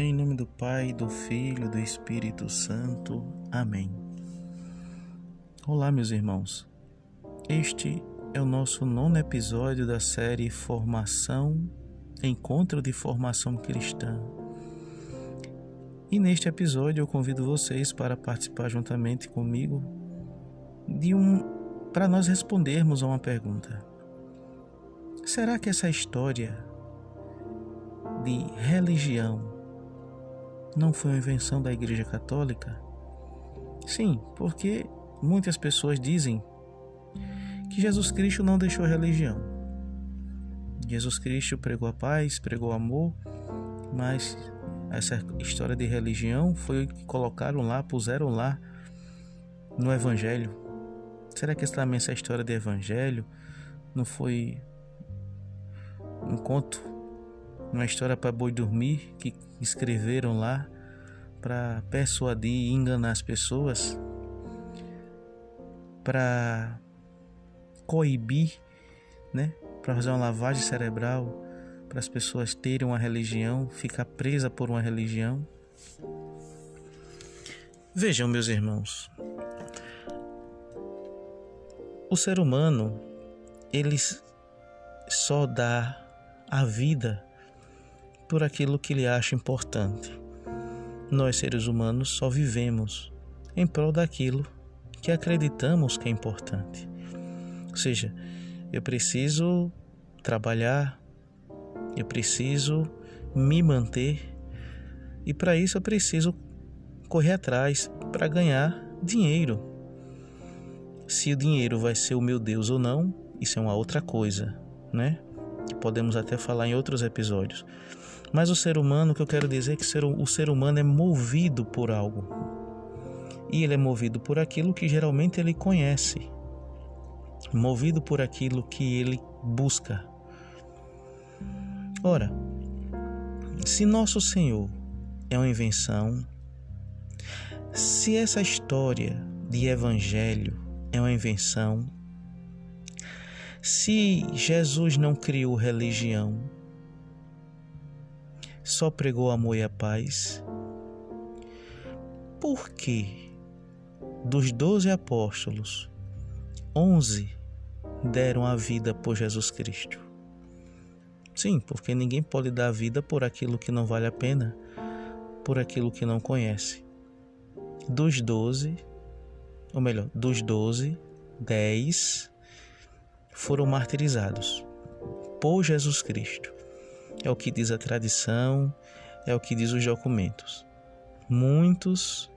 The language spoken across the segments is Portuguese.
Em nome do Pai, do Filho e do Espírito Santo. Amém. Olá, meus irmãos. Este é o nosso nono episódio da série Formação, Encontro de Formação Cristã. E neste episódio eu convido vocês para participar juntamente comigo de um para nós respondermos a uma pergunta. Será que essa história de religião não foi uma invenção da Igreja Católica? Sim, porque muitas pessoas dizem que Jesus Cristo não deixou religião. Jesus Cristo pregou a paz, pregou o amor, mas essa história de religião foi o que colocaram lá, puseram lá no Evangelho. Será que também essa história de Evangelho não foi um conto uma história para boi dormir que escreveram lá para persuadir e enganar as pessoas, para coibir, né, para fazer uma lavagem cerebral, para as pessoas terem uma religião, ficar presa por uma religião. Vejam, meus irmãos, o ser humano ele só dá a vida por aquilo que ele acha importante. Nós, seres humanos, só vivemos em prol daquilo que acreditamos que é importante. Ou seja, eu preciso trabalhar, eu preciso me manter e para isso eu preciso correr atrás para ganhar dinheiro. Se o dinheiro vai ser o meu Deus ou não, isso é uma outra coisa, né? Que podemos até falar em outros episódios. Mas o ser humano, o que eu quero dizer é que o ser humano é movido por algo. E ele é movido por aquilo que geralmente ele conhece, movido por aquilo que ele busca. Ora, se nosso Senhor é uma invenção, se essa história de evangelho é uma invenção, se Jesus não criou religião, só pregou amor e a paz? Por que dos doze apóstolos, onze deram a vida por Jesus Cristo? Sim, porque ninguém pode dar a vida por aquilo que não vale a pena, por aquilo que não conhece. Dos doze, ou melhor, dos doze, dez foram martirizados por Jesus Cristo. É o que diz a tradição, é o que diz os documentos. Muitos,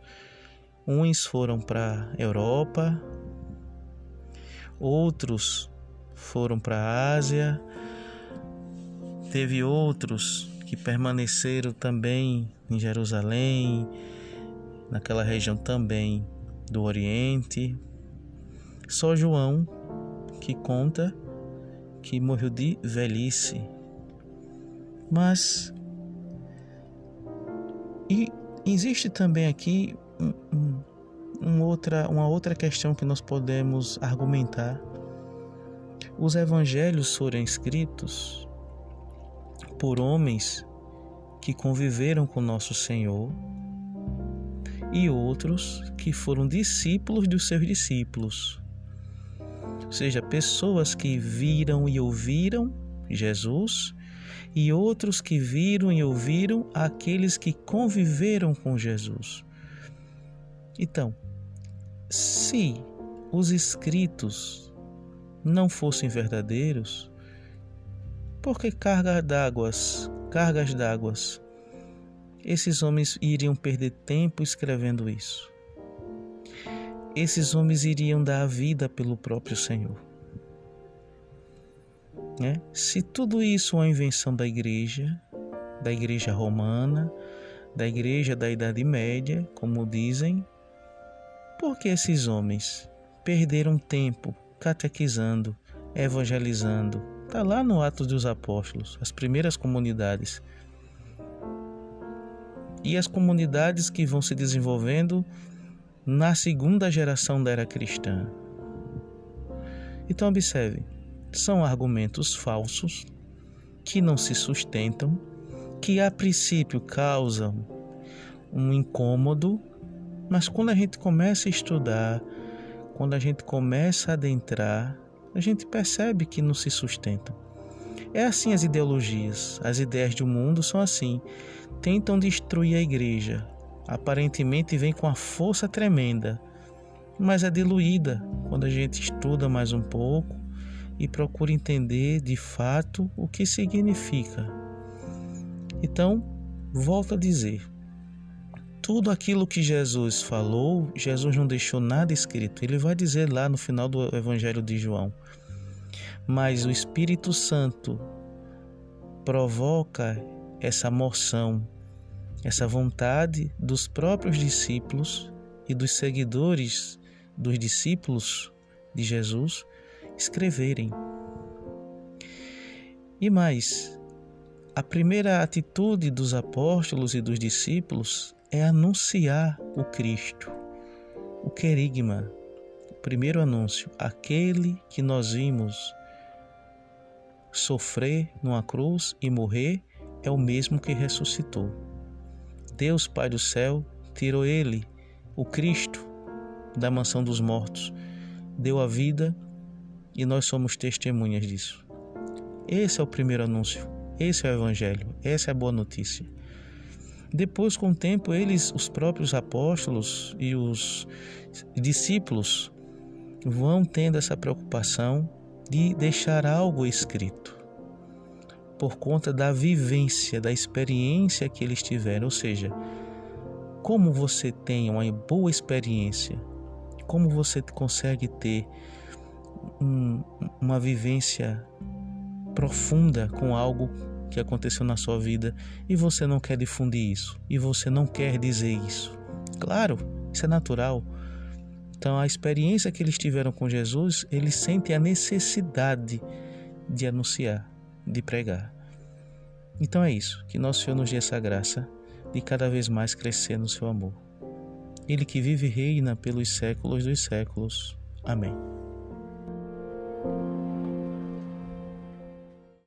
uns foram para Europa, outros foram para a Ásia, teve outros que permaneceram também em Jerusalém, naquela região também do Oriente. Só João que conta que morreu de velhice mas e existe também aqui um, um, outra, uma outra questão que nós podemos argumentar. Os evangelhos foram escritos por homens que conviveram com nosso Senhor e outros que foram discípulos dos seus discípulos. Ou seja, pessoas que viram e ouviram Jesus e outros que viram e ouviram aqueles que conviveram com Jesus. Então, se os escritos não fossem verdadeiros, por que cargas d'águas, cargas d'águas, esses homens iriam perder tempo escrevendo isso? Esses homens iriam dar a vida pelo próprio Senhor. Né? Se tudo isso é uma invenção da igreja, da igreja romana, da igreja da Idade Média, como dizem, por que esses homens perderam tempo catequizando, evangelizando? Está lá no Atos dos Apóstolos, as primeiras comunidades. E as comunidades que vão se desenvolvendo na segunda geração da era cristã. Então, observe: são argumentos falsos que não se sustentam, que a princípio causam um incômodo, mas quando a gente começa a estudar, quando a gente começa a adentrar, a gente percebe que não se sustentam. É assim as ideologias, as ideias do mundo são assim. Tentam destruir a igreja. Aparentemente vem com a força tremenda, mas é diluída quando a gente estuda mais um pouco e procura entender de fato o que significa. Então, volto a dizer, tudo aquilo que Jesus falou, Jesus não deixou nada escrito. Ele vai dizer lá no final do Evangelho de João. Mas o Espírito Santo provoca essa moção, essa vontade dos próprios discípulos e dos seguidores dos discípulos de Jesus escreverem. E mais, a primeira atitude dos apóstolos e dos discípulos é anunciar o Cristo, o querigma, o primeiro anúncio, aquele que nós vimos sofrer numa cruz e morrer é o mesmo que ressuscitou. Deus Pai do céu tirou ele, o Cristo, da mansão dos mortos, deu a vida e nós somos testemunhas disso. Esse é o primeiro anúncio, esse é o Evangelho, essa é a boa notícia. Depois, com o tempo, eles, os próprios apóstolos e os discípulos, vão tendo essa preocupação de deixar algo escrito, por conta da vivência, da experiência que eles tiveram. Ou seja, como você tem uma boa experiência, como você consegue ter um, uma vivência profunda com algo que aconteceu na sua vida e você não quer difundir isso, e você não quer dizer isso. Claro, isso é natural. Então, a experiência que eles tiveram com Jesus, eles sentem a necessidade de anunciar, de pregar. Então é isso, que nosso Senhor nos dê essa graça de cada vez mais crescer no seu amor. Ele que vive e reina pelos séculos dos séculos. Amém.